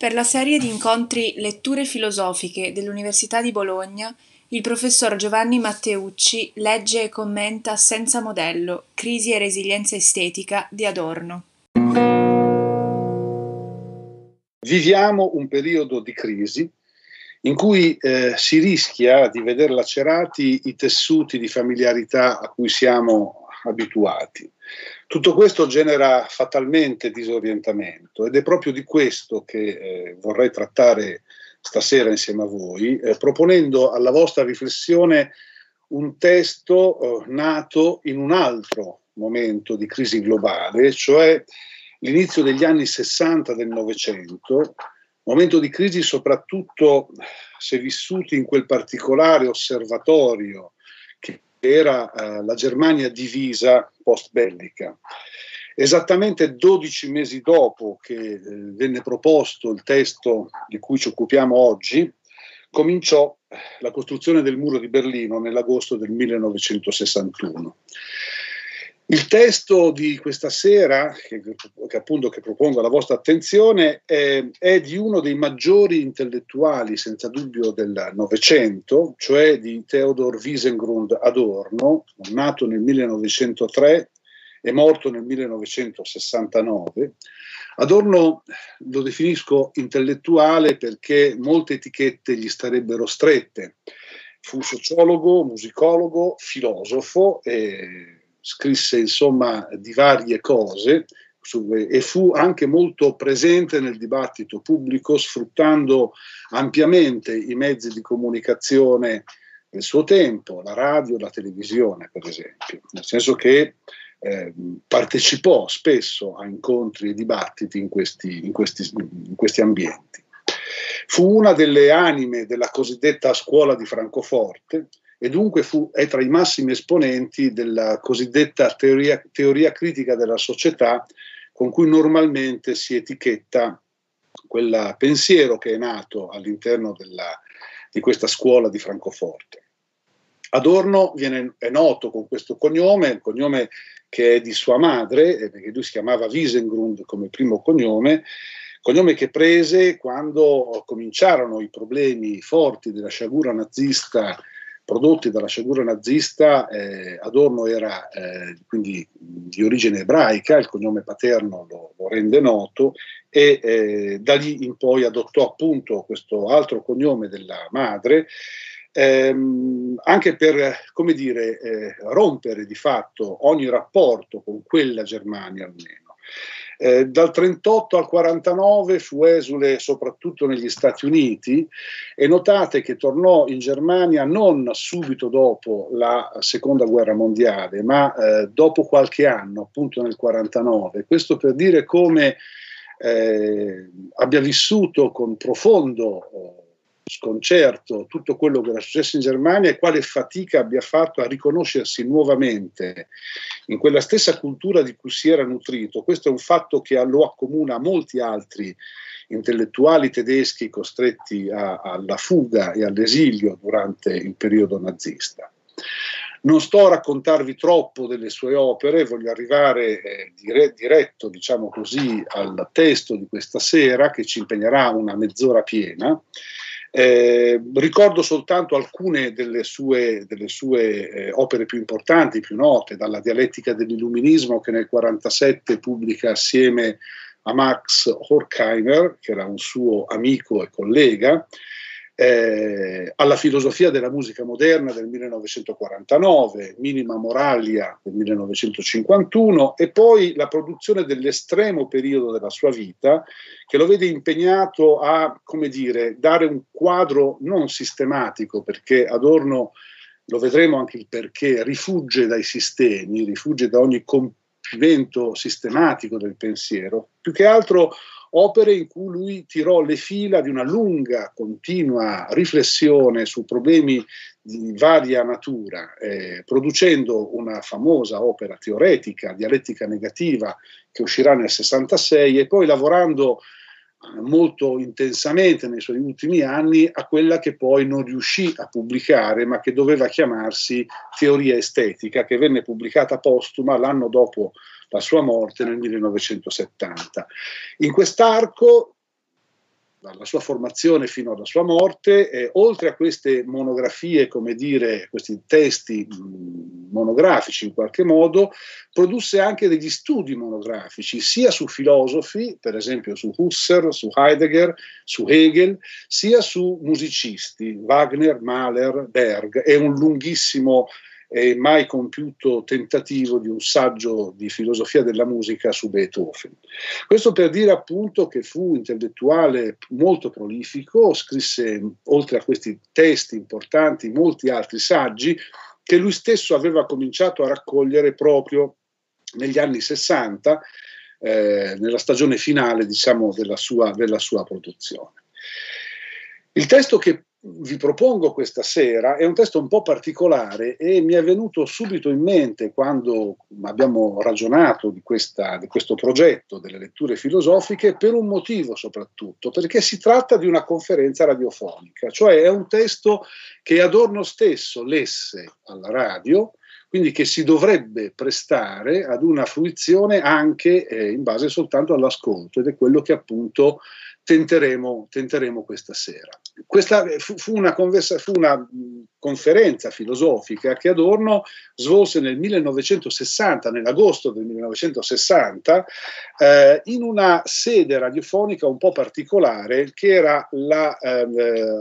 Per la serie di incontri Letture filosofiche dell'Università di Bologna, il professor Giovanni Matteucci legge e commenta Senza modello, crisi e resilienza estetica di Adorno. Viviamo un periodo di crisi in cui eh, si rischia di vedere lacerati i tessuti di familiarità a cui siamo abituati. Tutto questo genera fatalmente disorientamento ed è proprio di questo che eh, vorrei trattare stasera insieme a voi, eh, proponendo alla vostra riflessione un testo eh, nato in un altro momento di crisi globale, cioè l'inizio degli anni 60 del Novecento, momento di crisi soprattutto se vissuti in quel particolare osservatorio che era eh, la Germania divisa post bellica. Esattamente 12 mesi dopo che eh, venne proposto il testo di cui ci occupiamo oggi, cominciò la costruzione del muro di Berlino nell'agosto del 1961. Il testo di questa sera, che, che appunto che propongo alla vostra attenzione, è, è, di uno dei maggiori intellettuali, senza dubbio, del Novecento, cioè di Theodor Wiesengrund Adorno, nato nel 1903 e morto nel 1969. Adorno lo definisco intellettuale perché molte etichette gli starebbero strette. Fu sociologo, musicologo, filosofo e scrisse insomma di varie cose e fu anche molto presente nel dibattito pubblico sfruttando ampiamente i mezzi di comunicazione del suo tempo, la radio, la televisione per esempio, nel senso che eh, partecipò spesso a incontri e dibattiti in questi, in questi, in questi ambienti. Fu una delle anime della cosiddetta scuola di Francoforte, e dunque fu, è tra i massimi esponenti della cosiddetta teoria, teoria critica della società con cui normalmente si etichetta quel pensiero che è nato all'interno della, di questa scuola di Francoforte. Adorno viene, è noto con questo cognome, il cognome che è di sua madre, eh, perché lui si chiamava Wiesengrund come primo cognome, cognome che prese quando cominciarono i problemi forti della sciagura nazista prodotti dalla sciagura nazista, eh, Adorno era eh, quindi di origine ebraica, il cognome paterno lo, lo rende noto, e eh, da lì in poi adottò appunto questo altro cognome della madre, ehm, anche per, come dire, eh, rompere di fatto ogni rapporto con quella Germania almeno. Eh, dal 38 al 49 fu esule soprattutto negli Stati Uniti e notate che tornò in Germania non subito dopo la seconda guerra mondiale, ma eh, dopo qualche anno, appunto nel 49. Questo per dire come eh, abbia vissuto con profondo sconcerto tutto quello che era successo in Germania e quale fatica abbia fatto a riconoscersi nuovamente in quella stessa cultura di cui si era nutrito. Questo è un fatto che lo accomuna a molti altri intellettuali tedeschi costretti a, alla fuga e all'esilio durante il periodo nazista. Non sto a raccontarvi troppo delle sue opere, voglio arrivare eh, dire, diretto, diciamo così, al testo di questa sera che ci impegnerà una mezz'ora piena eh, ricordo soltanto alcune delle sue, delle sue eh, opere più importanti, più note, dalla dialettica dell'illuminismo che nel 1947 pubblica assieme a Max Horkheimer, che era un suo amico e collega, eh, alla filosofia della musica moderna del 1949, Minima Moralia del 1951 e poi la produzione dell'estremo periodo della sua vita che lo vede impegnato a, come dire, dare un quadro non sistematico perché Adorno, lo vedremo anche il perché, rifugge dai sistemi, rifugge da ogni compimento sistematico del pensiero, più che altro opere in cui lui tirò le fila di una lunga, continua riflessione su problemi di varia natura, eh, producendo una famosa opera teoretica, dialettica negativa, che uscirà nel 66 e poi lavorando molto intensamente nei suoi ultimi anni a quella che poi non riuscì a pubblicare, ma che doveva chiamarsi Teoria estetica, che venne pubblicata postuma l'anno dopo la sua morte nel 1970. In quest'arco dalla sua formazione fino alla sua morte, eh, oltre a queste monografie, come dire, questi testi monografici in qualche modo, produsse anche degli studi monografici, sia su filosofi, per esempio su Husserl, su Heidegger, su Hegel, sia su musicisti, Wagner, Mahler, Berg. È un lunghissimo e mai compiuto tentativo di un saggio di filosofia della musica su Beethoven. Questo per dire appunto che fu intellettuale molto prolifico, scrisse oltre a questi testi importanti molti altri saggi che lui stesso aveva cominciato a raccogliere proprio negli anni 60, eh, nella stagione finale diciamo, della, sua, della sua produzione. Il testo che vi propongo questa sera è un testo un po' particolare e mi è venuto subito in mente quando abbiamo ragionato di, questa, di, questo progetto delle letture filosofiche per un motivo soprattutto, perché si tratta di una conferenza radiofonica, cioè è un testo che Adorno stesso lesse alla radio, quindi che si dovrebbe prestare ad una fruizione anche eh, in base soltanto all'ascolto ed è quello che appunto tenteremo, tenteremo questa sera. Questa fu, fu, una conversa, fu, una conferenza filosofica che Adorno svolse nel 1960, nell'agosto del 1960, eh, in una sede radiofonica un po' particolare che era la eh,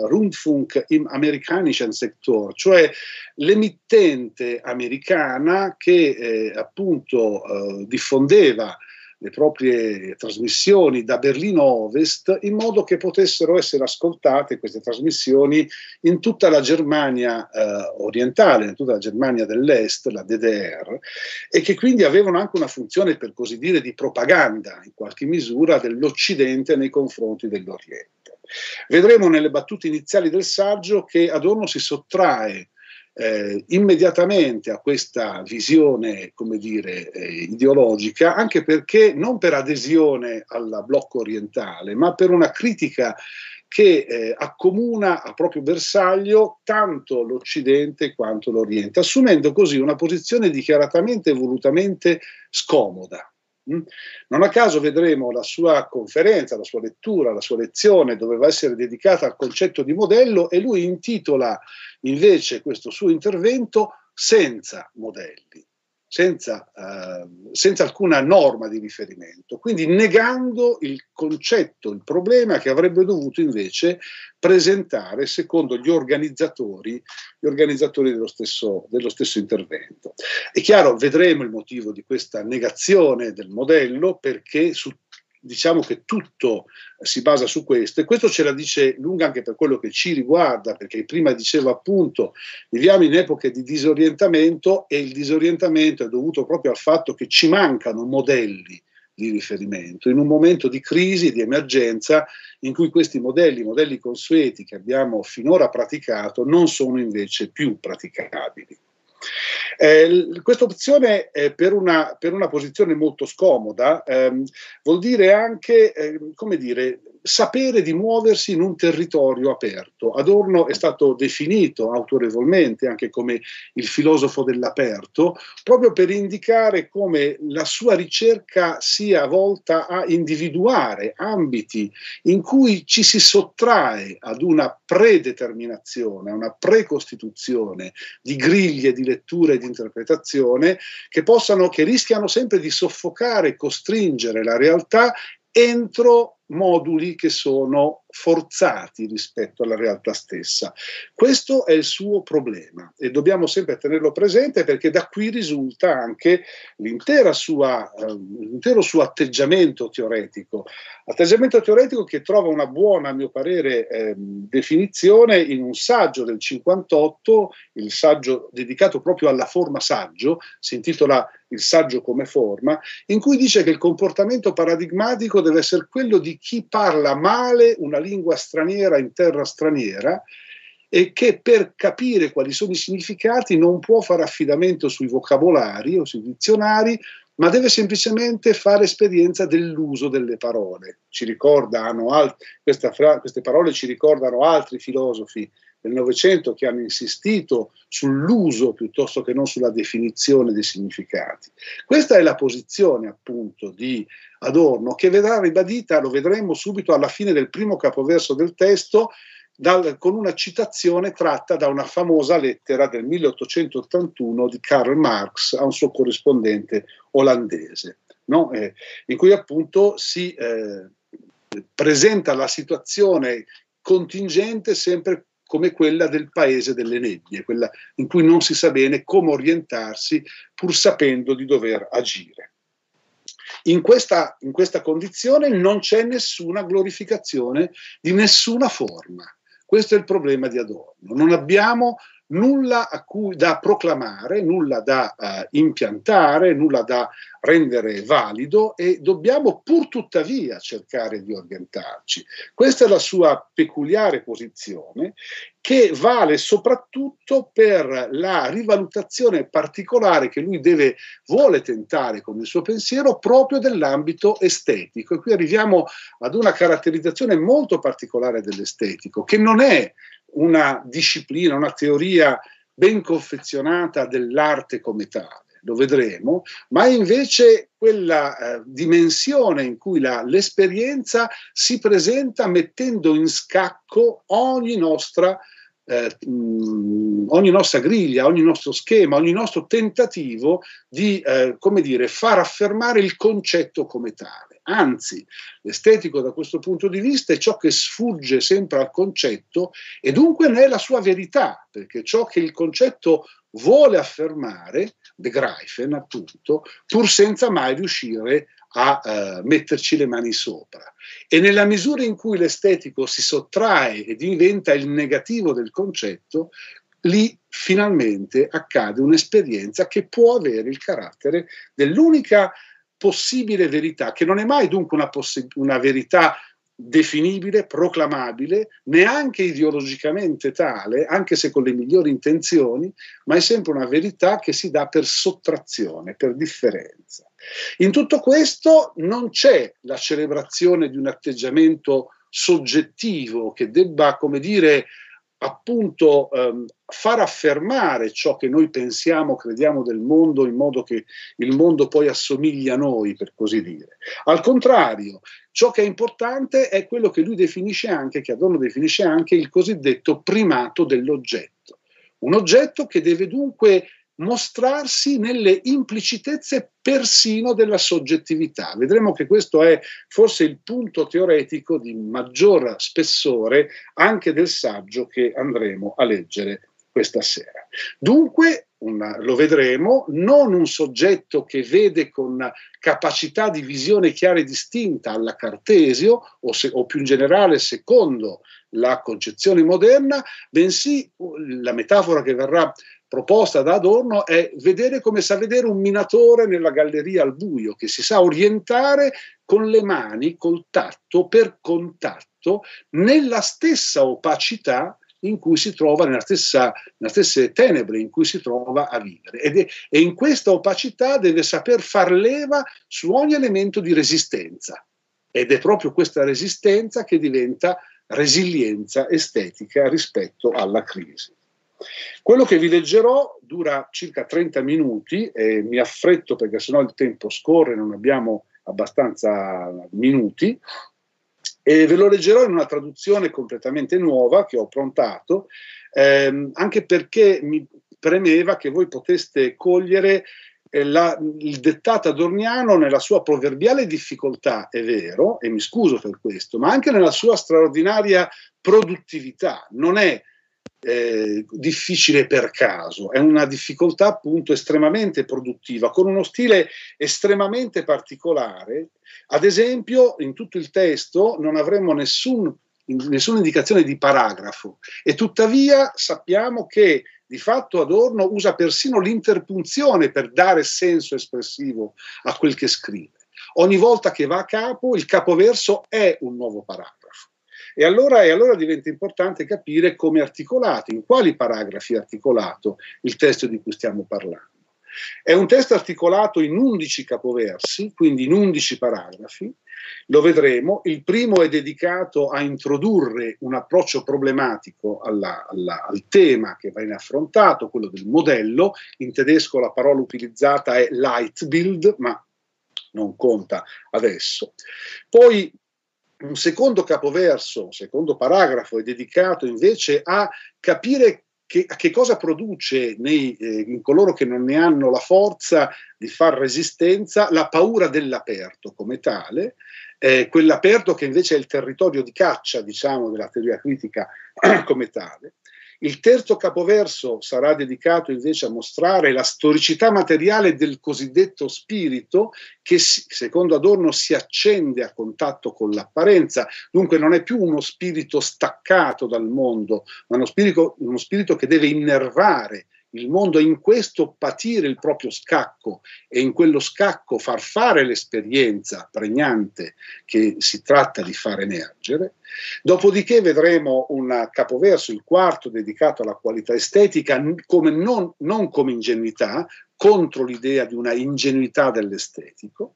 Rundfunk im Amerikanischen Sektor, cioè l'emittente americana che eh, appunto eh, diffondeva le proprie trasmissioni da Berlino Ovest in modo che potessero essere ascoltate queste trasmissioni in tutta la Germania eh, orientale, in tutta la Germania dell'Est, la DDR, e che quindi avevano anche una funzione, per così dire, di propaganda in qualche misura dell'Occidente nei confronti dell'Oriente. Vedremo nelle battute iniziali del saggio che Adorno si sottrae eh, immediatamente a questa visione, come dire, eh, ideologica, anche perché non per adesione al blocco orientale, ma per una critica che eh, accomuna a proprio bersaglio tanto l'Occidente quanto l'Oriente, assumendo così una posizione dichiaratamente e volutamente scomoda. Mm? Non a caso vedremo la sua conferenza, la sua lettura, la sua lezione doveva essere dedicata al concetto di modello e lui intitola invece questo suo intervento senza modelli senza, eh, senza, alcuna norma di riferimento, quindi negando il concetto, il problema che avrebbe dovuto invece presentare secondo gli organizzatori, gli organizzatori dello, stesso, dello stesso intervento. È chiaro, vedremo il motivo di questa negazione del modello perché su diciamo che tutto si basa su questo e questo ce la dice lunga anche per quello che ci riguarda, perché prima dicevo appunto viviamo in epoche di disorientamento e il disorientamento è dovuto proprio al fatto che ci mancano modelli di riferimento, in un momento di crisi, di emergenza, in cui questi modelli, modelli consueti che abbiamo finora praticato, non sono invece più praticabili. Eh, questa opzione per, una, per, una, posizione molto scomoda ehm, vuol dire anche, eh, come dire, sapere di muoversi in un territorio aperto. Adorno è stato definito autorevolmente anche come il filosofo dell'aperto, proprio per indicare come la sua ricerca sia volta a individuare ambiti in cui ci si sottrae ad una predeterminazione, a una precostituzione di griglie di lettura e di interpretazione che possano, che rischiano sempre di soffocare costringere la realtà entro moduli che sono forzati rispetto alla realtà stessa. Questo è il suo problema e dobbiamo sempre tenerlo presente perché da qui risulta anche sua, eh, l'intero suo atteggiamento teoretico, atteggiamento teoretico che trova una buona, a mio parere, eh, definizione in un saggio del 58, il saggio dedicato proprio alla forma saggio, si intitola Il saggio come forma, in cui dice che il comportamento paradigmatico deve essere quello di chi parla male una lingua straniera in terra straniera e che per capire quali sono i significati non può fare affidamento sui vocabolari o sui dizionari, ma deve semplicemente fare esperienza dell'uso delle parole. Fra- queste parole ci ricordano altri filosofi del Novecento che hanno insistito sull'uso piuttosto che non sulla definizione dei significati. Questa è la posizione appunto di Adorno che vedrà ribadita, lo vedremo subito alla fine del primo capoverso del testo, dal, con una citazione tratta da una famosa lettera del 1881 di Karl Marx a un suo corrispondente olandese, no? eh, in cui appunto si eh, presenta la situazione contingente sempre come quella del paese delle nebbie, quella in cui non si sa bene come orientarsi pur sapendo di dover agire. In questa, in questa condizione non c'è nessuna glorificazione di nessuna forma. Questo è il problema di Adorno. Non abbiamo nulla cui, da proclamare, nulla da uh, impiantare, nulla da rendere valido e dobbiamo pur tuttavia cercare di orientarci. Questa è la sua peculiare posizione che vale soprattutto per la rivalutazione particolare che lui deve, vuole tentare con il suo pensiero proprio dell'ambito estetico. E qui arriviamo ad una caratterizzazione molto particolare dell'estetico, che non è una disciplina, una teoria ben confezionata dell'arte come tale, lo vedremo, ma invece quella eh, dimensione in cui la, l'esperienza si presenta mettendo in scacco ogni nostra, eh, ogni nostra griglia, ogni nostro schema, ogni nostro tentativo di, eh, come dire, far affermare il concetto come tale. Anzi, l'estetico da questo punto di vista è ciò che sfugge sempre al concetto e dunque ne è la sua verità, perché ciò che il concetto vuole affermare, begreifen appunto, pur senza mai riuscire a uh, metterci le mani sopra. E nella misura in cui l'estetico si sottrae e diventa il negativo del concetto, lì finalmente accade un'esperienza che può avere il carattere dell'unica possibile verità, che non è mai dunque una, possi- una verità definibile, proclamabile, neanche ideologicamente tale, anche se con le migliori intenzioni, ma è sempre una verità che si dà per sottrazione, per differenza. In tutto questo non c'è la celebrazione di un atteggiamento soggettivo che debba, come dire, appunto ehm, far affermare ciò che noi pensiamo, crediamo del mondo in modo che il mondo poi assomiglia a noi, per così dire. Al contrario, ciò che è importante è quello che lui definisce anche, che Adorno definisce anche il cosiddetto primato dell'oggetto. Un oggetto che deve dunque mostrarsi nelle implicitezze persino della soggettività. Vedremo che questo è forse il punto teoretico di maggior spessore anche del saggio che andremo a leggere questa sera. Dunque, una, lo vedremo, non un soggetto che vede con capacità di visione chiara e distinta alla Cartesio, o, se, o più in generale secondo la concezione moderna, bensì la metafora che verrà proposta da Adorno è vedere come sa vedere un minatore nella galleria al buio, che si sa orientare con le mani, col tatto, per contatto, nella stessa opacità in cui si trova, nella stessa, nelle stesse tenebre in cui si trova a vivere. Ed è, e in questa opacità deve saper far leva su ogni elemento di resistenza. Ed è proprio questa resistenza che diventa resilienza estetica rispetto alla crisi. Quello che vi leggerò dura circa 30 minuti e mi affretto perché sennò il tempo scorre, non abbiamo abbastanza minuti e ve lo leggerò in una traduzione completamente nuova che ho prontato, ehm, anche perché mi premeva che voi poteste cogliere eh, la, il dettato adorniano nella sua proverbiale difficoltà, è vero, e mi scuso per questo, ma anche nella sua straordinaria produttività. Non è eh, difficile per caso, è una difficoltà appunto estremamente produttiva, con uno stile estremamente particolare. Ad esempio, in tutto il testo non avremmo nessun, nessuna indicazione di paragrafo e tuttavia sappiamo che di fatto Adorno usa persino l'interpunzione per dare senso espressivo a quel che scrive. Ogni volta che va a capo, il capoverso è un nuovo paragrafo. E allora, e allora diventa importante capire come articolato, in quali paragrafi è articolato il testo di cui stiamo parlando. È un testo articolato in 11 capoversi, quindi in 11 paragrafi, lo vedremo. Il primo è dedicato a introdurre un approccio problematico alla, alla, al tema che viene affrontato, quello del modello. In tedesco la parola utilizzata è Leitbild, ma non conta adesso. Poi un secondo capoverso, un secondo paragrafo è dedicato invece a capire che, che cosa produce nei, eh, in coloro che non ne hanno la forza di far resistenza la paura dell'aperto come tale, eh, quell'aperto che invece è il territorio di caccia, diciamo, della teoria critica come tale. Il terzo capoverso sarà dedicato invece a mostrare la storicità materiale del cosiddetto spirito che secondo Adorno si accende a contatto con l'apparenza, dunque non è più uno spirito staccato dal mondo, ma uno spirito, uno spirito che deve innervare il mondo in questo patire il proprio scacco e in quello scacco far fare l'esperienza pregnante che si tratta di far emergere. Dopodiché vedremo un capoverso, il quarto, dedicato alla qualità estetica, come non, non come ingenuità, contro l'idea di una ingenuità dell'estetico.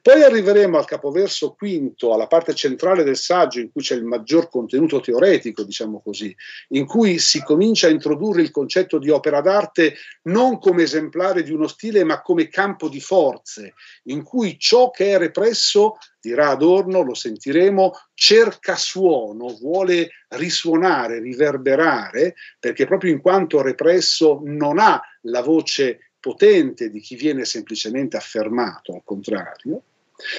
Poi arriveremo al capoverso quinto, alla parte centrale del saggio, in cui c'è il maggior contenuto teoretico, diciamo così, in cui si comincia a introdurre il concetto di opera d'arte non come esemplare di uno stile, ma come campo di forze, in cui ciò che è represso dirà Adorno, lo sentiremo, cerca suono, vuole risuonare, riverberare, perché proprio in quanto represso non ha la voce potente di chi viene semplicemente affermato, al contrario.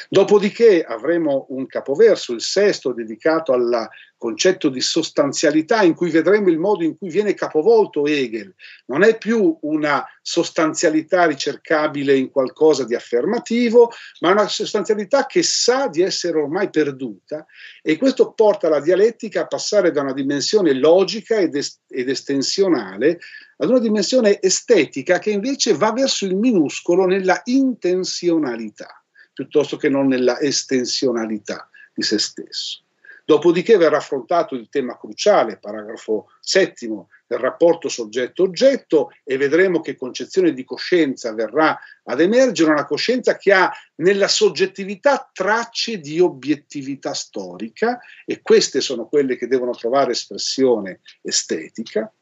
Dopodiché avremo un capoverso, il sesto, dedicato al concetto di sostanzialità, in cui vedremo il modo in cui viene capovolto Hegel. Non è più una sostanzialità ricercabile in qualcosa di affermativo, ma una sostanzialità che sa di essere ormai perduta e questo porta la dialettica a passare da una dimensione logica ed, est- ed estensionale ad una dimensione estetica che invece va verso il minuscolo nella intenzionalità, piuttosto che non nella estensionalità di se stesso. Dopodiché verrà affrontato il tema cruciale, paragrafo settimo, del rapporto soggetto-oggetto e vedremo che concezione di coscienza verrà ad emergere, una coscienza che ha nella soggettività tracce di obiettività storica e queste sono quelle che devono trovare espressione estetica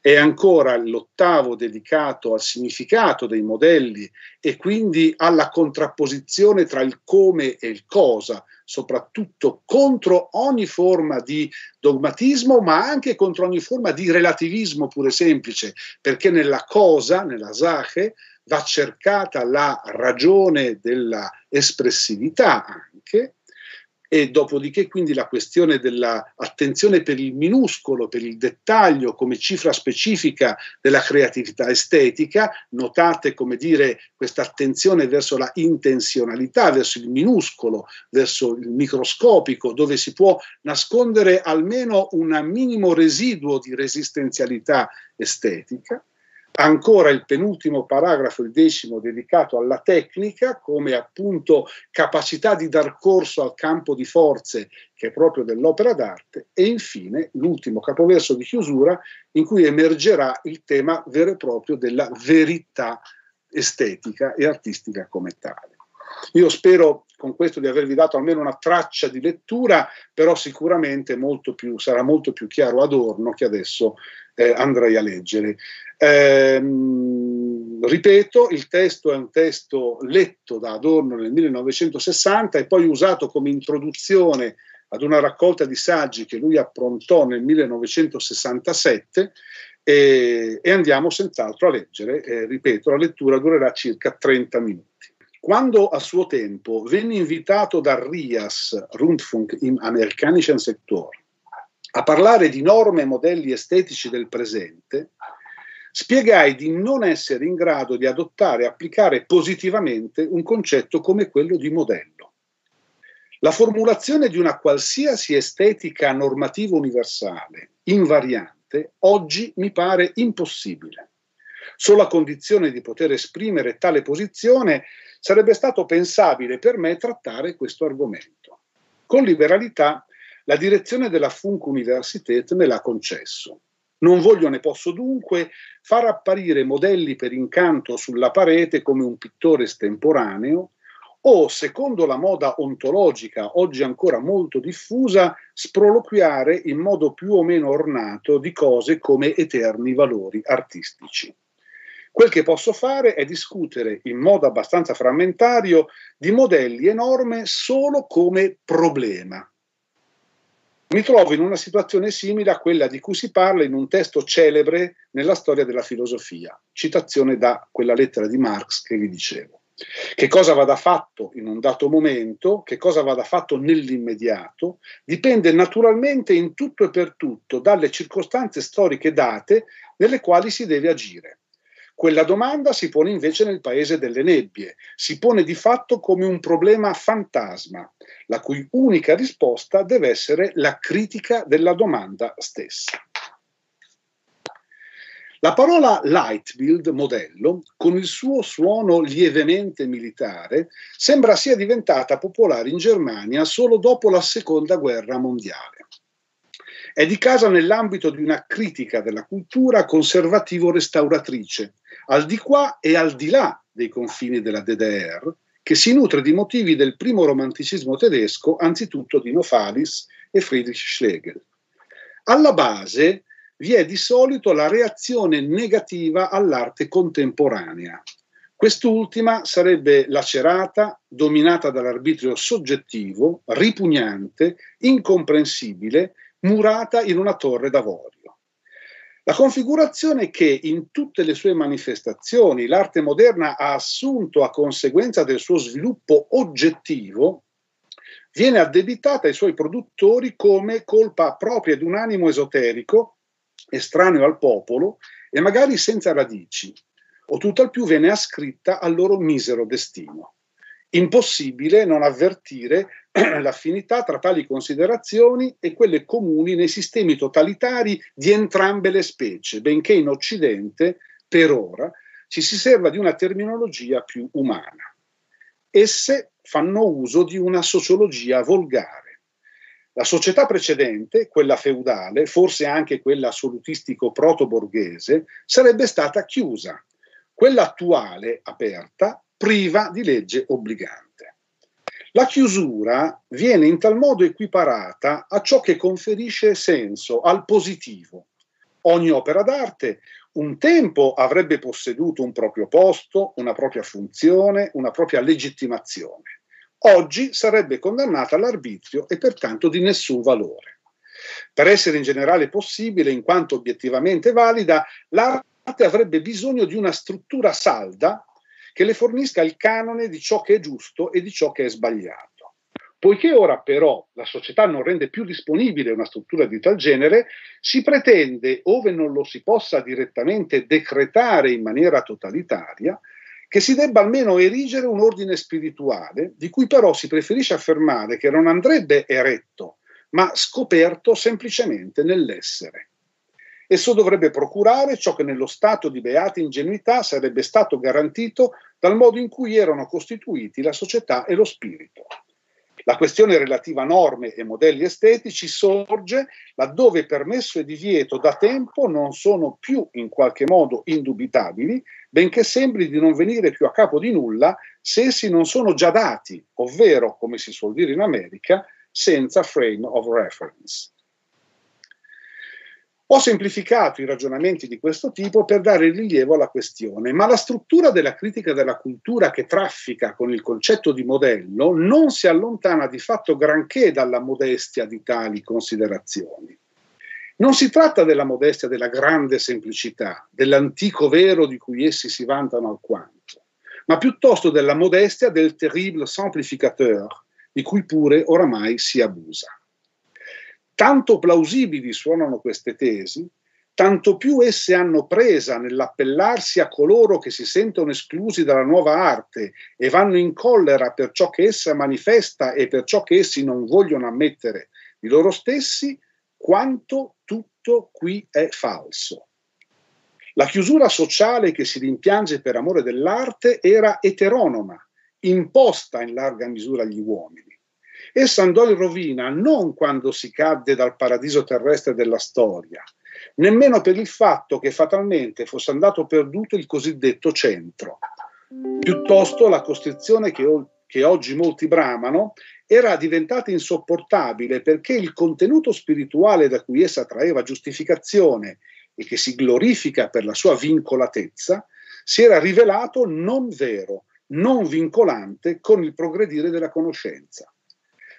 è ancora l'ottavo dedicato al significato dei modelli e quindi alla contrapposizione tra il come e il cosa, soprattutto contro ogni forma di dogmatismo, ma anche contro ogni forma di relativismo pure semplice, perché nella cosa, nella Sache, va cercata la ragione della espressività anche, e dopodiché quindi la questione dell'attenzione per il minuscolo, per il dettaglio come cifra specifica della creatività estetica, notate come dire questa attenzione verso la intenzionalità, verso il minuscolo, verso il microscopico, dove si può nascondere almeno un minimo residuo di resistenzialità estetica ancora il penultimo paragrafo, il decimo, dedicato alla tecnica come appunto capacità di dar corso al campo di forze che è proprio dell'opera d'arte e infine l'ultimo capoverso di chiusura in cui emergerà il tema vero e proprio della verità estetica e artistica come tale. Io spero con questo di avervi dato almeno una traccia di lettura, però sicuramente molto più, sarà molto più chiaro Adorno che adesso eh, andrei a leggere. Ehm, ripeto, il testo è un testo letto da Adorno nel 1960 e poi usato come introduzione ad una raccolta di saggi che lui approntò nel 1967 e, e andiamo senz'altro a leggere. Eh, ripeto, la lettura durerà circa 30 minuti. Quando a suo tempo venne invitato da Rias, Rundfunk im amerikanischen Sektor, a parlare di norme e modelli estetici del presente, spiegai di non essere in grado di adottare e applicare positivamente un concetto come quello di modello. La formulazione di una qualsiasi estetica normativa universale, invariante, oggi mi pare impossibile. Solo a condizione di poter esprimere tale posizione sarebbe stato pensabile per me trattare questo argomento. Con liberalità la direzione della Funk Universität me l'ha concesso Non voglio né posso dunque far apparire modelli per incanto sulla parete come un pittore estemporaneo o, secondo la moda ontologica oggi ancora molto diffusa, sproloquiare in modo più o meno ornato di cose come eterni valori artistici. Quel che posso fare è discutere in modo abbastanza frammentario di modelli e norme solo come problema, mi trovo in una situazione simile a quella di cui si parla in un testo celebre nella storia della filosofia, citazione da quella lettera di Marx che vi dicevo. Che cosa vada fatto in un dato momento, che cosa vada fatto nell'immediato, dipende naturalmente in tutto e per tutto dalle circostanze storiche date nelle quali si deve agire. Quella domanda si pone invece nel paese delle nebbie, si pone di fatto come un problema fantasma, la cui unica risposta deve essere la critica della domanda stessa. La parola Lightbuild, modello, con il suo suono lievemente militare, sembra sia diventata popolare in Germania solo dopo la seconda guerra mondiale. È di casa nell'ambito di una critica della cultura conservativo-restauratrice, al di qua e al di là dei confini della DDR, che si nutre di motivi del primo romanticismo tedesco, anzitutto di Novalis e Friedrich Schlegel. Alla base vi è di solito la reazione negativa all'arte contemporanea. Quest'ultima sarebbe lacerata, dominata dall'arbitrio soggettivo, ripugnante, incomprensibile, murata in una torre d'avorio. La configurazione che in tutte le sue manifestazioni l'arte moderna ha assunto a conseguenza del suo sviluppo oggettivo viene addebitata ai suoi produttori come colpa propria di un animo esoterico, estraneo al popolo e magari senza radici, o tutt'al più viene ascritta al loro misero destino. Impossibile non avvertire l'affinità tra tali considerazioni e quelle comuni nei sistemi totalitari di entrambe le specie, benché in Occidente, per ora, ci si serva di una terminologia più umana. Esse fanno uso di una sociologia volgare. La società precedente, quella feudale, forse anche quella assolutistico proto-borghese, sarebbe stata chiusa. Quella attuale, aperta, priva di legge obbligante. La chiusura viene in tal modo equiparata a ciò che conferisce senso, al positivo. Ogni opera d'arte un tempo avrebbe posseduto un proprio posto, una propria funzione, una propria legittimazione. Oggi sarebbe condannata all'arbitrio e pertanto di nessun valore. Per essere in generale possibile, in quanto obiettivamente valida, l'arte avrebbe bisogno di una struttura salda che le fornisca il canone di ciò che è giusto e di ciò che è sbagliato. Poiché ora però la società non rende più disponibile una struttura di tal genere, si pretende, ove non lo si possa direttamente decretare in maniera totalitaria, che si debba almeno erigere un ordine spirituale, di cui però si preferisce affermare che non andrebbe eretto, ma scoperto semplicemente nell'essere. Esso dovrebbe procurare ciò che nello stato di beata ingenuità sarebbe stato garantito dal modo in cui erano costituiti la società e lo spirito. La questione relativa a norme e modelli estetici sorge laddove permesso e divieto da tempo non sono più in qualche modo indubitabili, benché sembri di non venire più a capo di nulla se essi non sono già dati, ovvero, come si suol dire in America, senza frame of reference. Ho semplificato i ragionamenti di questo tipo per dare rilievo alla questione, ma la struttura della critica della cultura che traffica con il concetto di modello non si allontana di fatto granché dalla modestia di tali considerazioni. Non si tratta della modestia della grande semplicità, dell'antico vero di cui essi si vantano alquanto, ma piuttosto della modestia del terrible simplificateur, di cui pure oramai si abusa. Tanto plausibili suonano queste tesi, tanto più esse hanno presa nell'appellarsi a coloro che si sentono esclusi dalla nuova arte e vanno in collera per ciò che essa manifesta e per ciò che essi non vogliono ammettere di loro stessi, quanto tutto qui è falso. La chiusura sociale che si rimpiange per amore dell'arte era eteronoma, imposta in larga misura agli uomini Essa andò in rovina non quando si cadde dal paradiso terrestre della storia, nemmeno per il fatto che fatalmente fosse andato perduto il cosiddetto centro. Piuttosto la costrizione che, che oggi molti bramano era diventata insopportabile perché il contenuto spirituale da cui essa traeva giustificazione e che si glorifica per la sua vincolatezza, si era rivelato non vero, non vincolante con il progredire della conoscenza.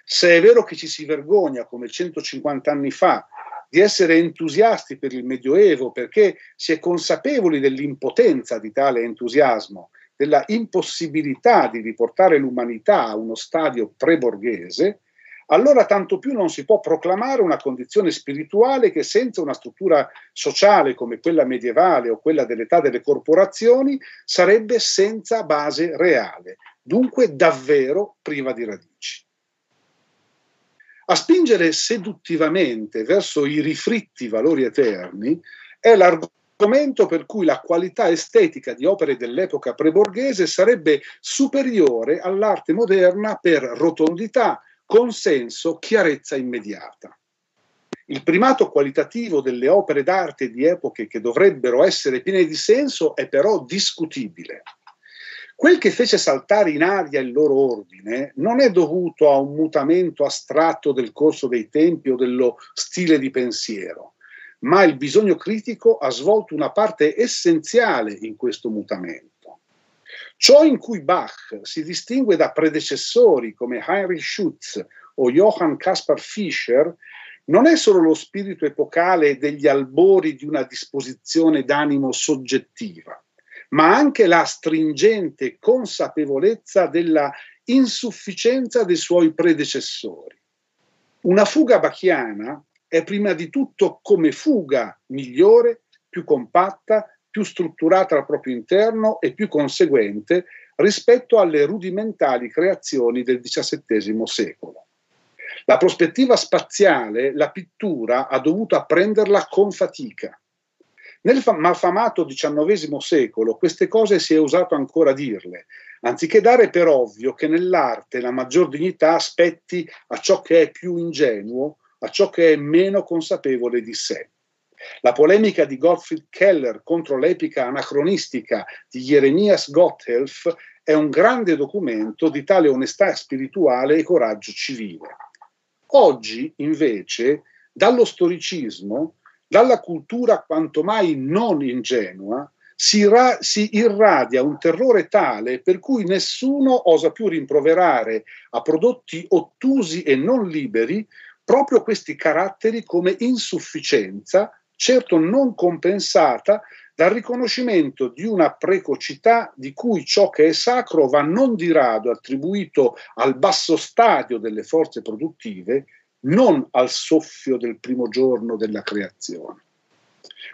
Se è vero che ci si vergogna, come 150 anni fa, di essere entusiasti per il Medioevo perché si è consapevoli dell'impotenza di tale entusiasmo, della impossibilità di riportare l'umanità a uno stadio pre-borghese, allora tanto più non si può proclamare una condizione spirituale che senza una struttura sociale come quella medievale o quella dell'età delle corporazioni sarebbe senza base reale, dunque davvero priva di radici. A spingere seduttivamente verso i rifritti valori eterni è l'argomento per cui la qualità estetica di opere dell'epoca preborghese sarebbe superiore all'arte moderna per rotondità, consenso, chiarezza immediata. Il primato qualitativo delle opere d'arte di epoche che dovrebbero essere piene di senso è però discutibile. Quel che fece saltare in aria il loro ordine non è dovuto a un mutamento astratto del corso dei tempi o dello stile di pensiero, ma il bisogno critico ha svolto una parte essenziale in questo mutamento. Ciò in cui Bach si distingue da predecessori come Heinrich Schütz o Johann Caspar Fischer non è solo lo spirito epocale degli albori di una disposizione d'animo soggettiva, ma anche la stringente consapevolezza della insufficienza dei suoi predecessori. Una fuga bachiana è prima di tutto come fuga migliore, più compatta, più strutturata al proprio interno e più conseguente rispetto alle rudimentali creazioni del XVII secolo. La prospettiva spaziale, la pittura ha dovuto apprenderla con fatica nel malfamato XIX secolo queste cose si è usato ancora dirle, anziché dare per ovvio che nell'arte la maggior dignità aspetti a ciò che è più ingenuo, a ciò che è meno consapevole di sé. La polemica di Gottfried Keller contro l'epica anacronistica di Jeremias Gotthelf è un grande documento di tale onestà spirituale e coraggio civile. Oggi, invece, dallo storicismo dalla cultura quanto mai non ingenua si, ra- si, irradia un terrore tale per cui nessuno osa più rimproverare a prodotti ottusi e non liberi proprio questi caratteri come insufficienza, certo non compensata dal riconoscimento di una precocità di cui ciò che è sacro va non di rado attribuito al basso stadio delle forze produttive, non al soffio del primo giorno della creazione.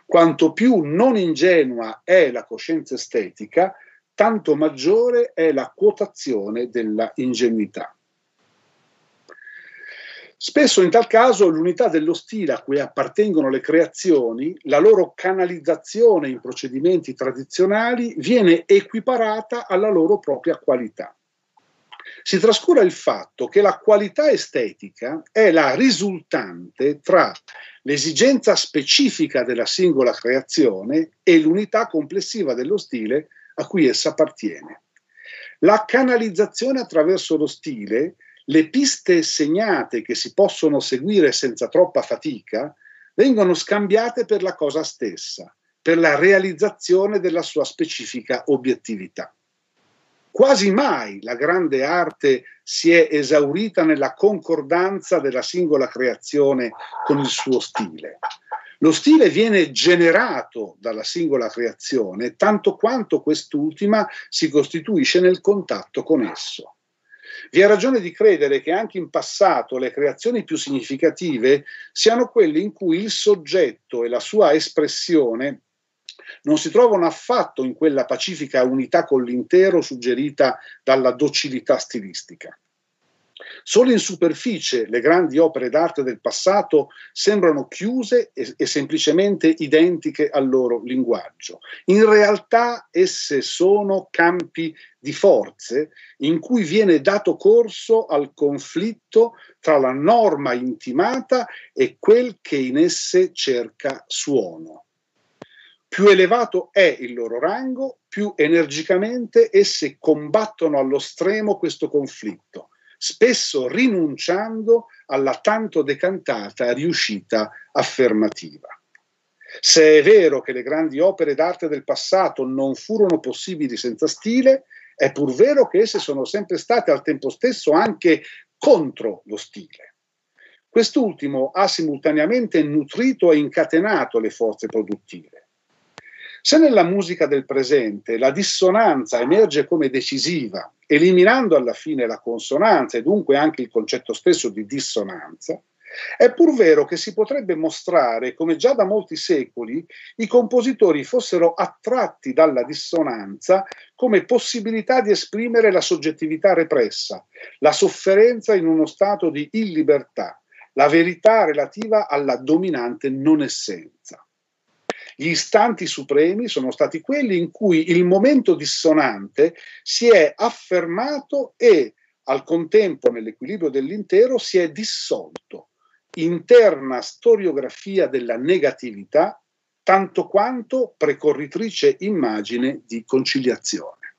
Quanto più non ingenua è la coscienza estetica, tanto maggiore è la quotazione della ingenuità. Spesso in tal caso l'unità dello stile a cui appartengono le creazioni, la loro canalizzazione in procedimenti tradizionali viene equiparata alla loro propria qualità si trascura il fatto che la qualità estetica è la risultante tra l'esigenza specifica della singola creazione e l'unità complessiva dello stile a cui essa appartiene. La canalizzazione attraverso lo stile, le piste segnate che si possono seguire senza troppa fatica, vengono scambiate per la cosa stessa, per la realizzazione della sua specifica obiettività. Quasi mai la grande arte si è esaurita nella concordanza della singola creazione con il suo stile. Lo stile viene generato dalla singola creazione tanto quanto quest'ultima si costituisce nel contatto con esso. Vi è ragione di credere che anche in passato le creazioni più significative siano quelle in cui il soggetto e la sua espressione non si trovano affatto in quella pacifica unità con l'intero suggerita dalla docilità stilistica. Solo in superficie le grandi opere d'arte del passato sembrano chiuse e, e, semplicemente identiche al loro linguaggio. In realtà esse sono campi di forze in cui viene dato corso al conflitto tra la norma intimata e quel che in esse cerca suono. Più elevato è il loro rango, più energicamente esse combattono allo stremo questo conflitto spesso rinunciando alla tanto decantata riuscita affermativa. Se è vero che le grandi opere d'arte del passato non furono possibili senza stile, è pur vero che esse sono sempre state al tempo stesso anche contro lo stile. Quest'ultimo ha simultaneamente nutrito e incatenato le forze produttive. Se nella musica del presente la dissonanza emerge come decisiva, eliminando alla fine la consonanza e dunque anche il concetto stesso di dissonanza, è pur vero che si potrebbe mostrare come già da molti secoli i compositori fossero attratti dalla dissonanza come possibilità di esprimere la soggettività repressa, la sofferenza in uno stato di illibertà, la verità relativa alla dominante non essenza. Gli istanti supremi sono stati quelli in cui il momento dissonante si è affermato e al contempo nell'equilibrio dell'intero si è dissolto. Interna storiografia della negatività, tanto quanto precorritrice immagine di conciliazione.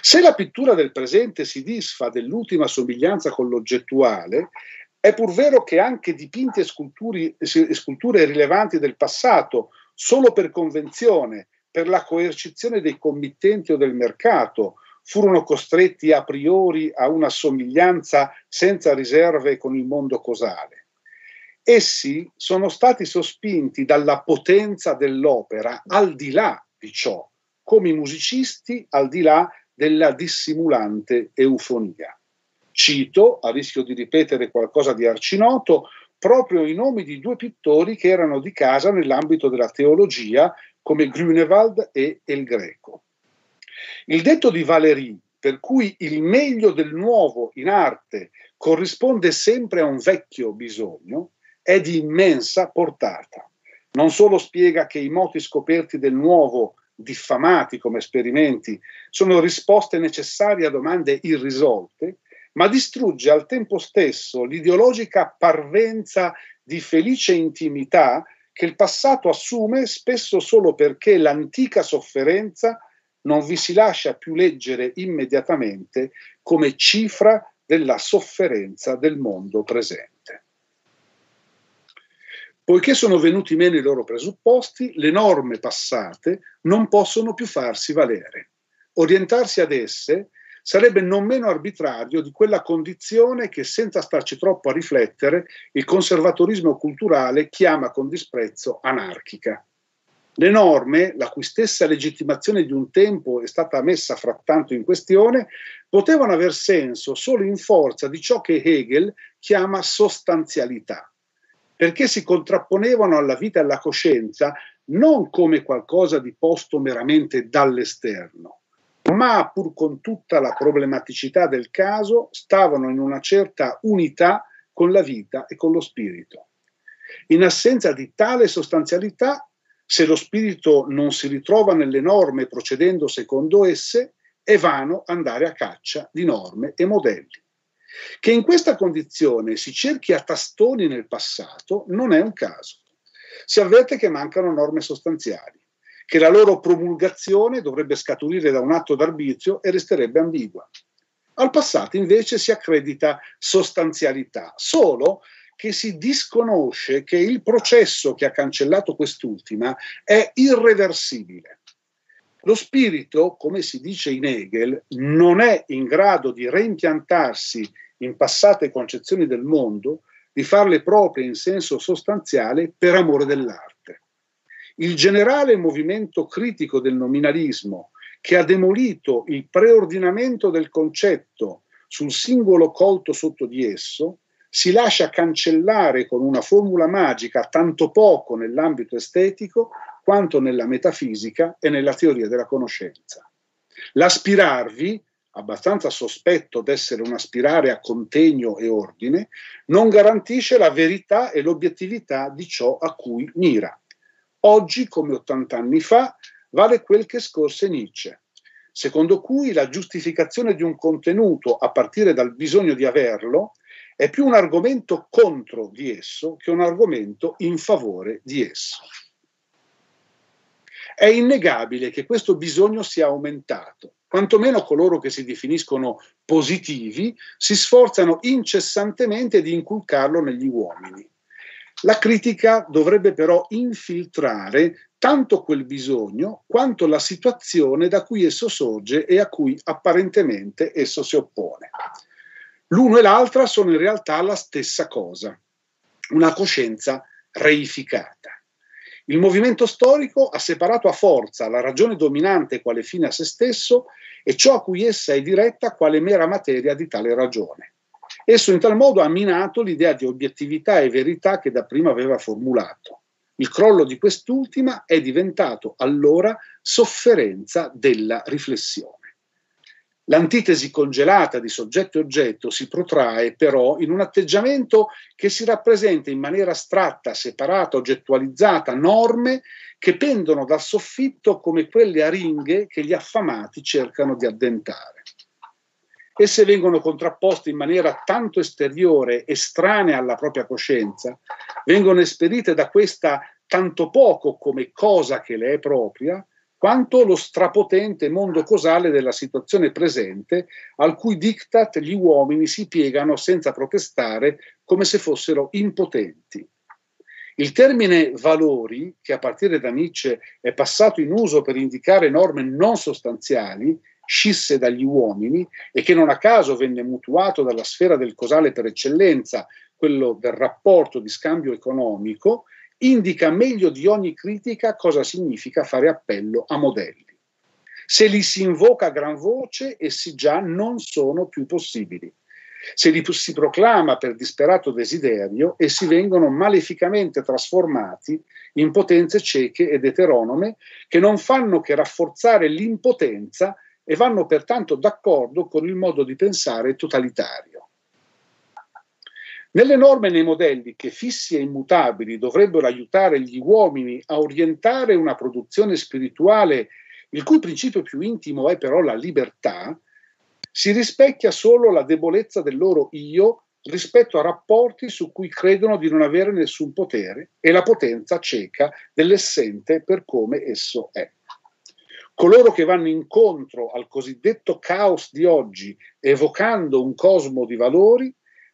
Se la pittura del presente si disfa dell'ultima somiglianza con l'oggettuale, è pur vero che anche dipinti e sculture rilevanti del passato solo per convenzione, per la coercizione dei committenti o del mercato, furono costretti a priori a una somiglianza senza riserve con il mondo cosale. Essi sono stati sospinti dalla potenza dell'opera al di là di ciò, come i musicisti al di là della dissimulante eufonia. Cito, a rischio di ripetere qualcosa di arcinoto, proprio i nomi di due pittori che erano di casa nell'ambito della teologia, come Grünewald e El Greco. Il detto di Valéry, per cui il meglio del nuovo in arte corrisponde sempre a un vecchio bisogno, è di immensa portata. Non solo spiega che i moti scoperti del nuovo, diffamati come esperimenti, sono risposte necessarie a domande irrisolte, ma distrugge al tempo stesso l'ideologica parvenza di felice intimità che il passato assume spesso solo perché l'antica sofferenza non vi si lascia più leggere immediatamente come cifra della sofferenza del mondo presente. Poiché sono venuti meno i loro presupposti, le norme passate non possono più farsi valere. Orientarsi ad esse sarebbe non meno arbitrario di quella condizione che, senza starci troppo a riflettere, il conservatorismo culturale chiama con disprezzo anarchica. Le norme, la cui stessa legittimazione di un tempo è stata messa frattanto in questione, potevano aver senso solo in forza di ciò che Hegel chiama sostanzialità, perché si contrapponevano alla vita e alla coscienza non come qualcosa di posto meramente dall'esterno, ma pur con tutta la problematicità del caso stavano in una certa unità con la vita e con lo spirito. In assenza di tale sostanzialità, se lo spirito non si ritrova nelle norme procedendo secondo esse, è vano andare a caccia di norme e modelli. Che in questa condizione si cerchi a tastoni nel passato non è un caso. Si avverte che mancano norme sostanziali che la loro promulgazione dovrebbe scaturire da un atto d'arbitrio e resterebbe ambigua. Al passato invece si accredita sostanzialità, solo che si disconosce che il processo che ha cancellato quest'ultima è irreversibile. Lo spirito, come si dice in Hegel, non è in grado di reimpiantarsi in passate concezioni del mondo, di farle proprie in senso sostanziale per amore dell'arte. Il generale movimento critico del nominalismo, che ha demolito il preordinamento del concetto sul singolo colto sotto di esso, si lascia cancellare con una formula magica tanto poco nell'ambito estetico quanto nella metafisica e nella teoria della conoscenza. L'aspirarvi, abbastanza sospetto d'essere un aspirare a contegno e ordine, non garantisce la verità e l'obiettività di ciò a cui mira. Oggi, come 80 anni fa, vale quel che scorse Nietzsche, secondo cui la giustificazione di un contenuto a partire dal bisogno di averlo è più un argomento contro di esso che un argomento in favore di esso. È innegabile che questo bisogno sia aumentato. Quantomeno coloro che si definiscono positivi si sforzano incessantemente di inculcarlo negli uomini. La critica dovrebbe però infiltrare tanto quel bisogno quanto la situazione da cui esso sorge e a cui apparentemente esso si oppone. L'uno e l'altra sono in realtà la stessa cosa, una coscienza reificata. Il movimento storico ha separato a forza la ragione dominante quale fine a se stesso e ciò a cui essa è diretta quale mera materia di tale ragione. Esso in tal modo ha minato l'idea di obiettività e verità che dapprima aveva formulato. Il crollo di quest'ultima è diventato allora sofferenza della riflessione. L'antitesi congelata di soggetto e oggetto si protrae però in un atteggiamento che si rappresenta in maniera astratta, separata, oggettualizzata, norme che pendono dal soffitto come quelle aringhe che gli affamati cercano di addentare. Esse vengono contrapposte in maniera tanto esteriore, estranea alla propria coscienza, vengono esperite da questa tanto poco come cosa che le è propria, quanto lo strapotente mondo causale della situazione presente, al cui diktat gli uomini si piegano senza protestare come se fossero impotenti. Il termine valori, che a partire da Nietzsche è passato in uso per indicare norme non sostanziali, scisse dagli uomini e che non a caso venne mutuato dalla sfera del causale per eccellenza, quello del rapporto di scambio economico, indica meglio di ogni critica cosa significa fare appello a modelli. Se li si invoca a gran voce, essi già non sono più possibili. Se li si proclama per disperato desiderio, essi vengono maleficamente trasformati in potenze cieche ed eteronome che non fanno che rafforzare l'impotenza e vanno pertanto d'accordo con il modo di pensare totalitario. Nelle norme e nei modelli che fissi e immutabili dovrebbero aiutare gli uomini a orientare una produzione spirituale, il cui principio più intimo è però la libertà, si rispecchia solo la debolezza del loro io rispetto a rapporti su cui credono di non avere nessun potere e la potenza cieca dell'essente per come esso è. Coloro che vanno incontro al cosiddetto caos di oggi, evocando un cosmo di valori,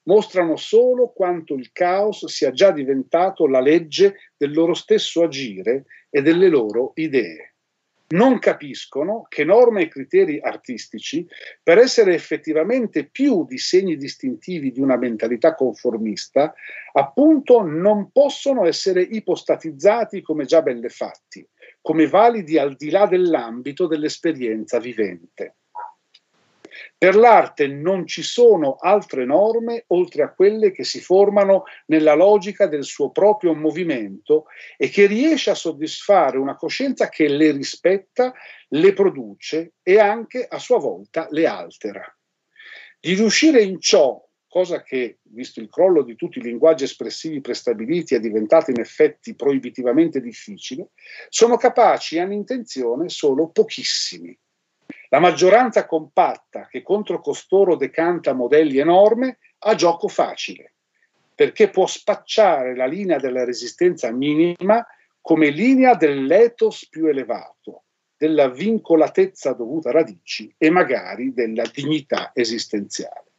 mostrano solo quanto il caos sia già diventato la legge del loro stesso agire e delle loro idee. Non capiscono che norme e criteri artistici, per essere effettivamente più di segni distintivi di una mentalità conformista, appunto non possono essere ipostatizzati come già bellefatti, come validi al di là dell'ambito dell'esperienza vivente. Per l'arte non ci sono altre norme oltre a quelle che si formano nella logica del suo proprio movimento e che riesce a soddisfare una coscienza che le rispetta, le produce e anche a sua volta le altera. Di riuscire in ciò, cosa che, visto il crollo di tutti i linguaggi espressivi prestabiliti, è diventata in effetti proibitivamente difficile, sono capaci e hanno intenzione solo pochissimi. La maggioranza compatta che contro costoro decanta modelli enorme ha gioco facile, perché può spacciare la linea della resistenza minima come linea dell'ethos più elevato, della vincolatezza dovuta a radici e magari della dignità esistenziale.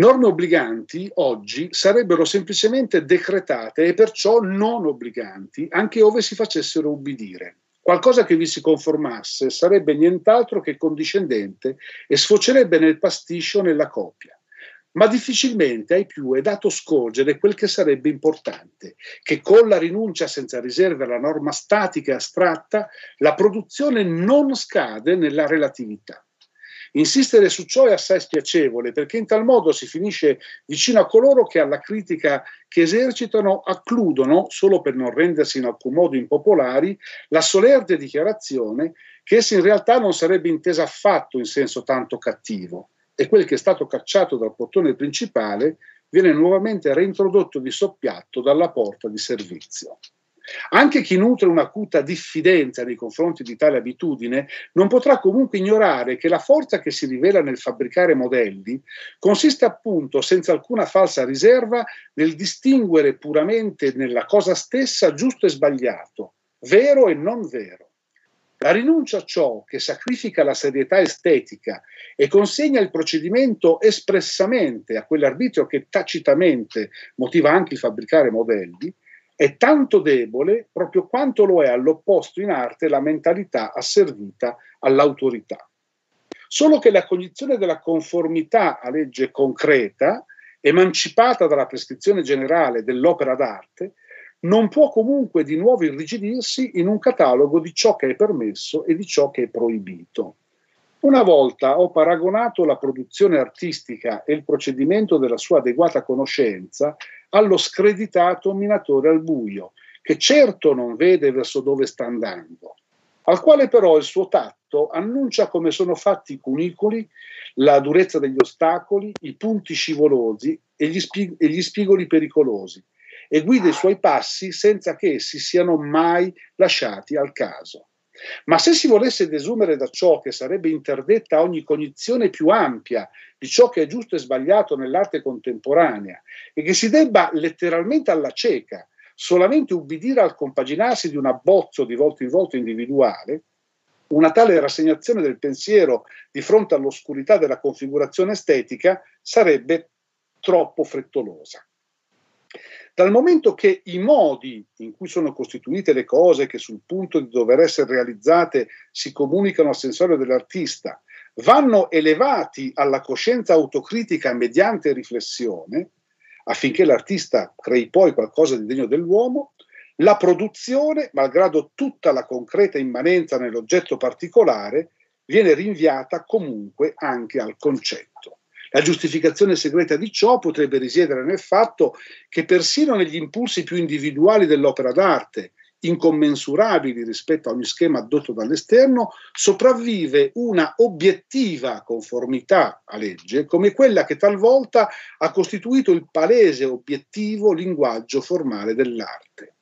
Norme obbliganti oggi sarebbero semplicemente decretate e perciò non obbliganti, anche ove si facessero ubbidire. Qualcosa che vi si conformasse sarebbe nient'altro che condiscendente e sfocerebbe nel pasticcio nella copia. Ma difficilmente ai più è dato scorgere quel che sarebbe importante, che con la rinuncia senza riserve alla norma statica e astratta, la produzione non scade nella relatività. Insistere su ciò è assai spiacevole perché in tal modo si finisce vicino a coloro che alla critica che esercitano accludono, solo per non rendersi in alcun modo impopolari, la solerte dichiarazione che essa in realtà non sarebbe intesa affatto in senso tanto cattivo e quel che è stato cacciato dal portone principale viene nuovamente reintrodotto di soppiatto dalla porta di servizio. Anche chi nutre un'acuta diffidenza nei confronti di tale abitudine non potrà comunque ignorare che la forza che si rivela nel fabbricare modelli consiste appunto, senza alcuna falsa riserva, nel distinguere puramente nella cosa stessa giusto e sbagliato, vero e non vero. La rinuncia a ciò che sacrifica la serietà estetica e consegna il procedimento espressamente a quell'arbitrio che tacitamente motiva anche il fabbricare modelli, è tanto debole proprio quanto lo è all'opposto in arte la mentalità asservita all'autorità. Solo che la cognizione della conformità a legge concreta, emancipata dalla prescrizione generale dell'opera d'arte, non può comunque di nuovo irrigidirsi in un catalogo di ciò che è permesso e di ciò che è proibito. Una volta ho paragonato la produzione artistica e il procedimento della sua adeguata conoscenza allo screditato minatore al buio, che certo non vede verso dove sta andando, al quale però il suo tatto annuncia come sono fatti i cunicoli, la durezza degli ostacoli, i punti scivolosi e gli, spig- e gli spigoli pericolosi, e guida i suoi passi senza che essi siano mai lasciati al caso. Ma se si volesse desumere da ciò che sarebbe interdetta ogni cognizione più ampia di ciò che è giusto e sbagliato nell'arte contemporanea e che si debba letteralmente alla cieca solamente ubbidire al compaginarsi di un abbozzo di volta in volta individuale, una tale rassegnazione del pensiero di fronte all'oscurità della configurazione estetica sarebbe troppo frettolosa. Dal momento che i modi in cui sono costituite le cose che sul punto di dover essere realizzate si comunicano al sensorio dell'artista vanno elevati alla coscienza autocritica mediante riflessione, affinché l'artista crei poi qualcosa di degno dell'uomo, la produzione, malgrado tutta la concreta immanenza nell'oggetto particolare, viene rinviata comunque anche al concetto. La giustificazione segreta di ciò potrebbe risiedere nel fatto che persino negli impulsi più individuali dell'opera d'arte, incommensurabili rispetto a ogni schema addotto dall'esterno, sopravvive una obiettiva conformità a legge, come quella che talvolta ha costituito il palese obiettivo linguaggio formale dell'arte.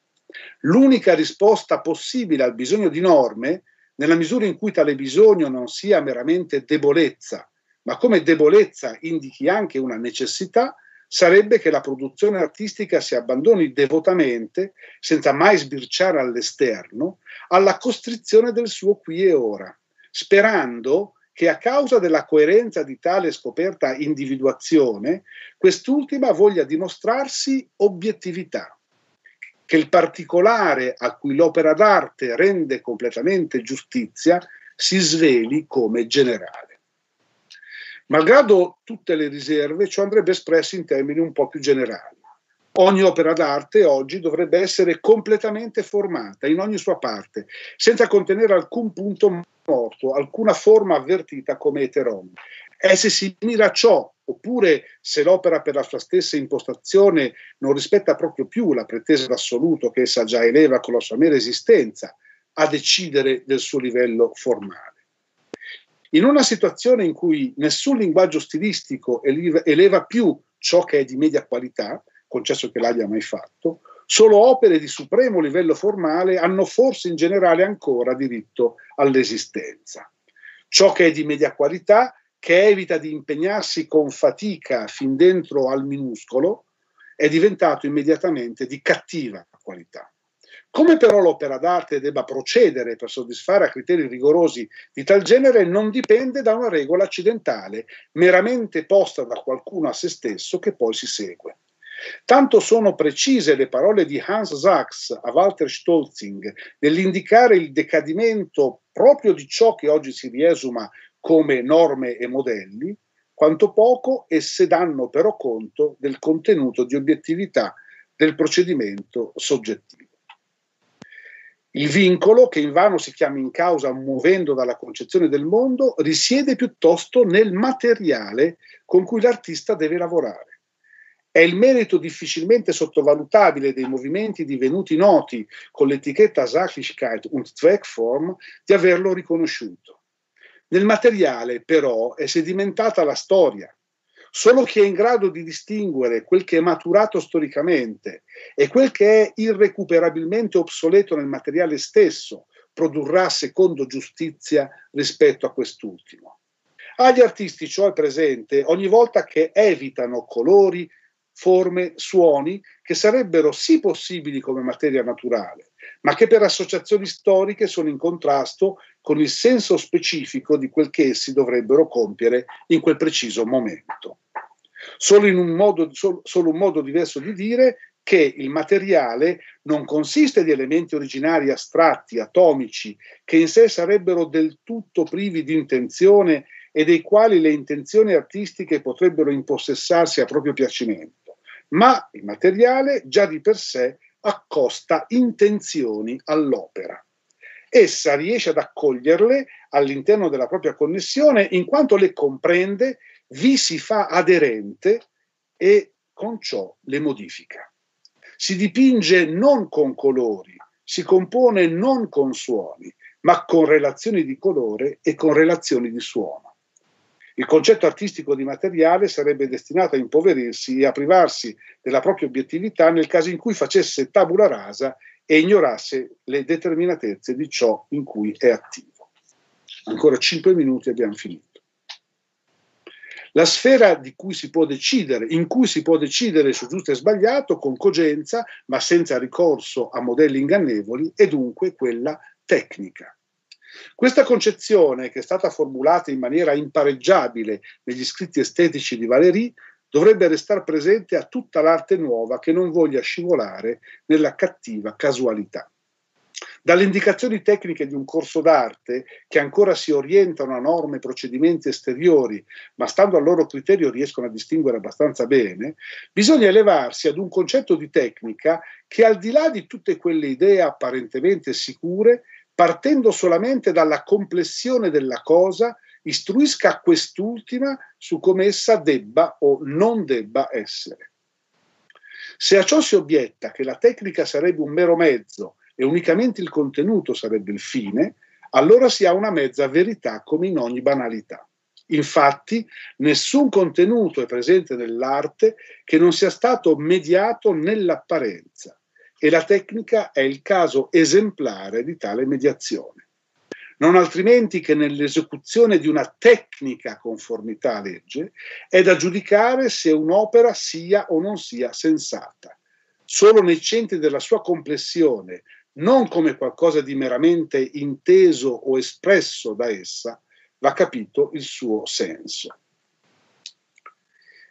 L'unica risposta possibile al bisogno di norme, nella misura in cui tale bisogno non sia meramente debolezza, ma come debolezza indichi anche una necessità, sarebbe che la produzione artistica si abbandoni devotamente, senza mai sbirciare all'esterno, alla costrizione del suo qui e ora, sperando che a causa della coerenza di tale scoperta individuazione, quest'ultima voglia dimostrarsi obiettività, che il particolare a cui l'opera d'arte rende completamente giustizia si sveli come generale. Malgrado tutte le riserve, ciò andrebbe espresso in termini un po' più generali. Ogni opera d'arte oggi dovrebbe essere completamente formata in ogni sua parte, senza contenere alcun punto morto, alcuna forma avvertita come eteromi. E se si mira a ciò, oppure se l'opera per la sua stessa impostazione non rispetta proprio più la pretesa d'assoluto che essa già eleva con la sua mera esistenza, a decidere del suo livello formale. In una situazione in cui nessun linguaggio stilistico eleva più ciò che è di media qualità, concesso che l'abbia mai fatto, solo opere di supremo livello formale hanno forse in generale ancora diritto all'esistenza. Ciò che è di media qualità, che evita di impegnarsi con fatica fin dentro al minuscolo, è diventato immediatamente di cattiva qualità. Come però l'opera d'arte debba procedere per soddisfare a criteri rigorosi di tal genere non dipende da una regola accidentale, meramente posta da qualcuno a se stesso che poi si segue. Tanto sono precise le parole di Hans Sachs a Walter Stolzing nell'indicare il decadimento proprio di ciò che oggi si riesuma come norme e modelli, quanto poco esse danno però conto del contenuto di obiettività del procedimento soggettivo. Il vincolo, che invano si chiama in causa muovendo dalla concezione del mondo, risiede piuttosto nel materiale con cui l'artista deve lavorare. È il merito difficilmente sottovalutabile dei movimenti divenuti noti con l'etichetta Sachlichkeit und Zweckform di averlo riconosciuto. Nel materiale, però, è sedimentata la storia. Solo chi è in grado di distinguere quel che è maturato storicamente e quel che è irrecuperabilmente obsoleto nel materiale stesso produrrà secondo giustizia rispetto a quest'ultimo. Agli artisti ciò è presente ogni volta che evitano colori, forme, suoni che sarebbero sì possibili come materia naturale, ma che per associazioni storiche sono in contrasto con il senso specifico di quel che essi dovrebbero compiere in quel preciso momento. Solo, un modo, solo, solo un modo diverso di dire che il materiale non consiste di elementi originari astratti, atomici, che in sé sarebbero del tutto privi di intenzione e dei quali le intenzioni artistiche potrebbero impossessarsi a proprio piacimento ma il materiale già di per sé accosta intenzioni all'opera. Essa riesce ad accoglierle all'interno della propria connessione in quanto le comprende, vi si fa aderente e con ciò le modifica. Si dipinge non con colori, si compone non con suoni, ma con relazioni di colore e con relazioni di suono. Il concetto artistico di materiale sarebbe destinato a impoverirsi e a privarsi della propria obiettività nel caso in cui facesse tabula rasa e ignorasse le determinatezze di ciò in cui è attivo. Ancora cinque minuti e abbiamo finito. La sfera cui decidere, in cui si può decidere su giusto e sbagliato con cogenza, ma senza ricorso a modelli ingannevoli, è dunque quella tecnica. Questa concezione, che è stata formulata in maniera impareggiabile negli scritti estetici di Valéry, dovrebbe restare presente a tutta l'arte nuova che non voglia scivolare nella cattiva casualità. Dalle indicazioni tecniche di un corso d'arte, che ancora si orientano a norme e procedimenti esteriori, ma stando al loro criterio riescono a distinguere abbastanza bene, bisogna elevarsi ad un concetto di tecnica che al di là di tutte quelle idee apparentemente sicure, partendo solamente dalla complessione della cosa, istruisca quest'ultima su come essa debba o non debba essere. Se a ciò si obietta che la tecnica sarebbe un mero mezzo e unicamente il contenuto sarebbe il fine, allora si ha una mezza verità come in ogni banalità. Infatti, nessun contenuto è presente nell'arte che non sia stato mediato nell'apparenza e la tecnica è il caso esemplare di tale mediazione. Non altrimenti che nell'esecuzione di una tecnica conformità a legge è da giudicare se un'opera sia o non sia sensata. Solo nei centri della sua complessione, non come qualcosa di meramente inteso o espresso da essa, va capito il suo senso.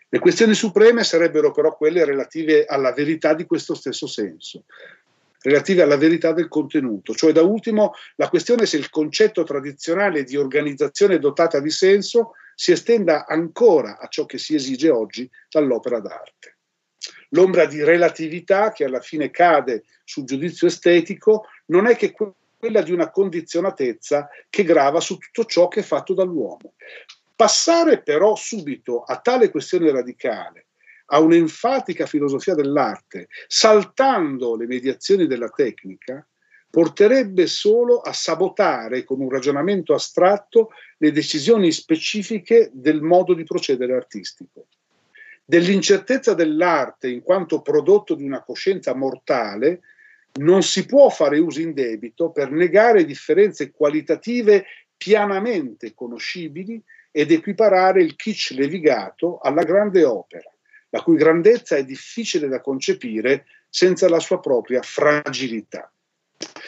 Le questioni supreme sarebbero però quelle relative alla verità di questo stesso senso, relative alla verità del contenuto, cioè da ultimo la questione se il concetto tradizionale di organizzazione dotata di senso si estenda ancora a ciò che si esige oggi dall'opera d'arte. L'ombra di relatività che alla fine cade sul giudizio estetico non è che quella di una condizionatezza che grava su tutto ciò che è fatto dall'uomo. Passare però subito a tale questione radicale, a un'enfatica filosofia dell'arte, saltando le mediazioni della tecnica, porterebbe solo a sabotare con un ragionamento astratto le decisioni specifiche del modo di procedere artistico. Dell'incertezza dell'arte in quanto prodotto di una coscienza mortale non si può fare uso in debito per negare differenze qualitative pianamente conoscibili ed equiparare il kitsch levigato alla grande opera, la cui grandezza è difficile da concepire senza la sua propria fragilità.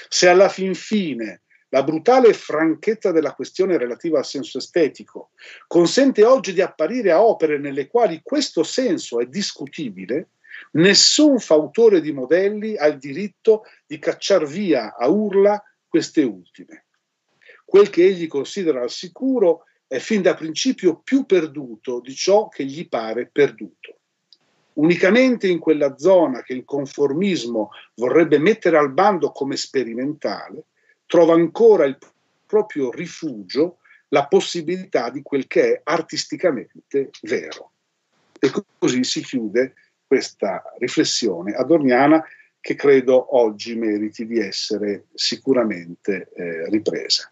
Se alla fin fine la brutale franchezza della questione relativa al senso estetico consente oggi di apparire a opere nelle quali questo senso è discutibile, nessun fautore di modelli ha il diritto di cacciar via a urla queste ultime. Quel che egli considera al sicuro è fin da principio più perduto di ciò che gli pare perduto. Unicamente in quella zona che il conformismo vorrebbe mettere al bando come sperimentale, trova ancora il proprio rifugio la possibilità di quel che è artisticamente vero. E così si chiude questa riflessione adorniana che credo oggi meriti di essere sicuramente eh, ripresa.